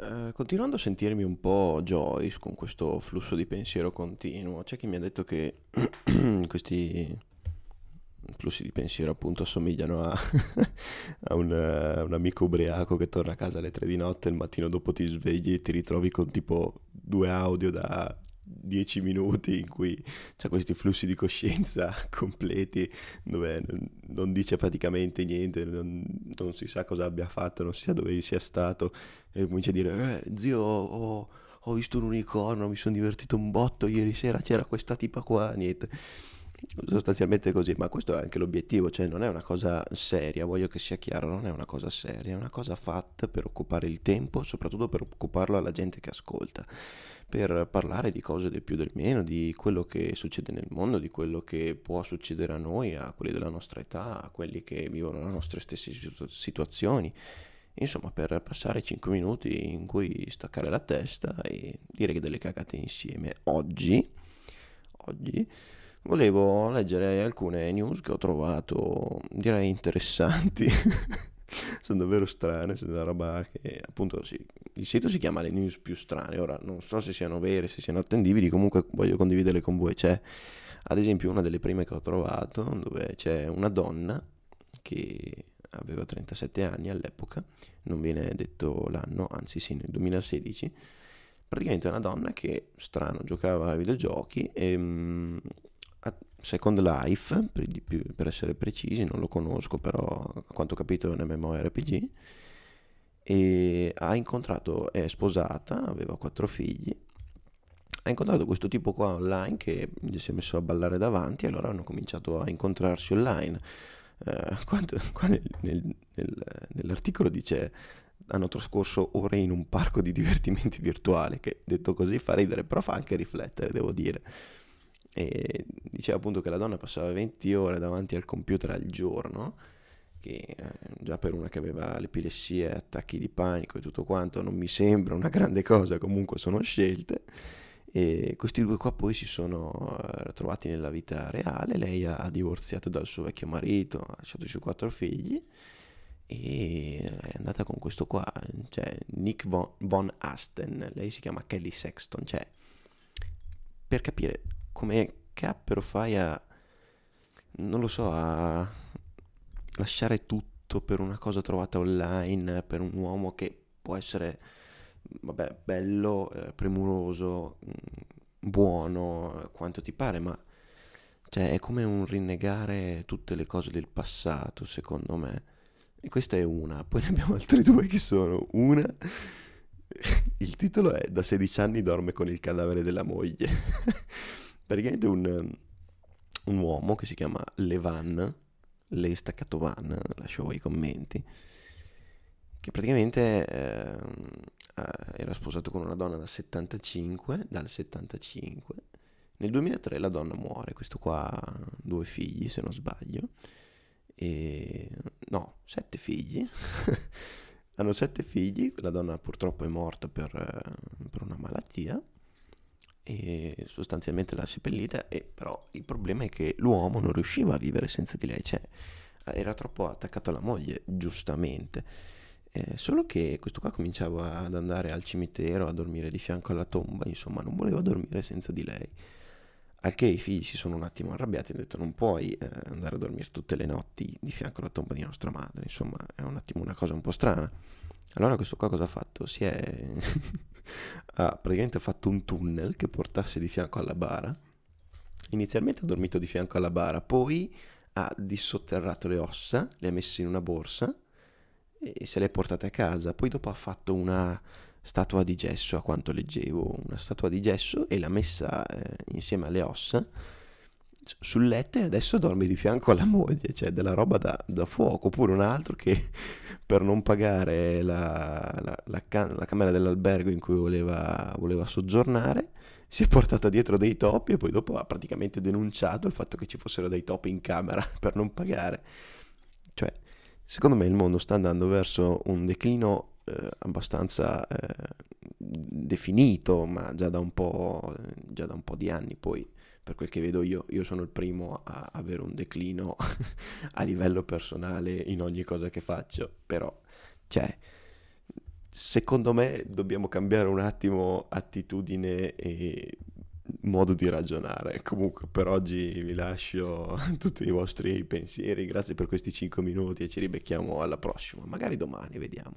Eh, continuando a sentirmi un po' Joyce con questo flusso di pensiero continuo, c'è chi mi ha detto che questi flussi di pensiero appunto assomigliano a, a un, a un amico ubriaco che torna a casa alle tre di notte il mattino dopo ti svegli e ti ritrovi con tipo due audio da 10 minuti in cui c'è questi flussi di coscienza completi dove non dice praticamente niente, non, non, si sa cosa abbia fatto, non si sa dove sia stato e comincia a dire eh, zio ho, ho visto un unicorno, mi sono divertito un botto ieri sera, c'era questa tipa qua, niente. Sostanzialmente così, ma questo è anche l'obiettivo, cioè non è una cosa seria, voglio che sia chiaro, non è una cosa seria, è una cosa fatta per occupare il tempo, soprattutto per occuparlo alla gente che ascolta, per parlare di cose del più del meno, di quello che succede nel mondo, di quello che può succedere a noi, a quelli della nostra età, a quelli che vivono le nostre stesse situazioni. Insomma, per passare 5 minuti in cui staccare la testa e dire che delle cagate insieme. Oggi, oggi volevo leggere alcune news che ho trovato, direi interessanti. sono davvero strane, sono una roba che appunto sì, il sito si chiama le news più strane, ora non so se siano vere, se siano attendibili, comunque voglio condividerle con voi, c'è ad esempio una delle prime che ho trovato dove c'è una donna che aveva 37 anni all'epoca, non viene detto l'anno, anzi sì, nel 2016, praticamente una donna che, strano, giocava ai videogiochi e mh, Second Life, per, più, per, essere precisi, non lo conosco, però a quanto ho capito è un MMORPG. E ha incontrato, è sposata, aveva quattro figli. Ha incontrato questo tipo qua online che gli si è messo a ballare davanti e allora hanno cominciato a incontrarsi online. Eh, quando, qua nel, nel, nel, nell'articolo dice hanno trascorso ore in un parco di divertimenti virtuali, che detto così fa ridere, però fa anche riflettere, devo dire e diceva appunto che la donna passava 20 ore davanti al computer al giorno, che eh, già per una che aveva l'epilessia, attacchi di panico e tutto quanto non mi sembra una grande cosa, comunque sono scelte. E questi due qua poi si sono uh, trovati nella vita reale, lei ha, divorziato dal suo vecchio marito, ha lasciato i suoi quattro figli e è andata con questo qua, cioè Nick von, von Asten, lei si chiama Kelly Sexton, cioè per capire come cappero fai a, non lo so, a lasciare tutto per una cosa trovata online, per un uomo che può essere, vabbè, bello, eh, premuroso, mm, buono, quanto ti pare, ma cioè, è come un rinnegare tutte le cose del passato, secondo me. E questa è una. Poi ne abbiamo altre due che sono una. Il titolo è Da 16 anni dorme con il cadavere della moglie praticamente un, un uomo che si chiama Levan, lei staccato van, lascio voi i commenti, che praticamente eh, era sposato con una donna dal 75, dal 75. Nel 2003 la donna muore, questo qua ha due figli se non sbaglio, e no, sette figli. Hanno sette figli, la donna purtroppo è morta per, per una malattia e sostanzialmente l'ha seppellita e però il problema è che l'uomo non riusciva a vivere senza di lei, cioè era troppo attaccato alla moglie, giustamente. Eh, solo che questo qua cominciava ad andare al cimitero a dormire di fianco alla tomba, insomma non voleva dormire senza di lei. Al che i figli si sono un attimo arrabbiati e hanno detto non puoi eh, andare a dormire tutte le notti di fianco alla tomba di nostra madre, insomma è un attimo una cosa un po' strana. Allora questo qua cosa ha fatto? Si è ha praticamente fatto un tunnel che portasse di fianco alla bara. Inizialmente ha dormito di fianco alla bara, poi ha dissotterrato le ossa, le ha messe in una borsa e se le è portate a casa. Poi dopo ha fatto una statua di gesso, a quanto leggevo, una statua di gesso e l'ha messa eh, insieme alle ossa sul letto e adesso dorme di fianco alla moglie, cioè della roba da, da fuoco, oppure un altro che per non pagare la, la, la, la camera dell'albergo in cui voleva, voleva, soggiornare si è portato dietro dei topi e poi dopo ha praticamente denunciato il fatto che ci fossero dei topi in camera per non pagare. Cioè, secondo me il mondo sta andando verso un declino eh, abbastanza eh, definito, ma già da, già da un po' di anni poi per quel che vedo io, io sono il primo a avere un declino a livello personale in ogni cosa che faccio, però, cioè, secondo me dobbiamo cambiare un attimo attitudine e modo di ragionare. Comunque per oggi vi lascio tutti i vostri pensieri, grazie per questi 5 minuti e ci ribecchiamo alla prossima, magari domani, vediamo.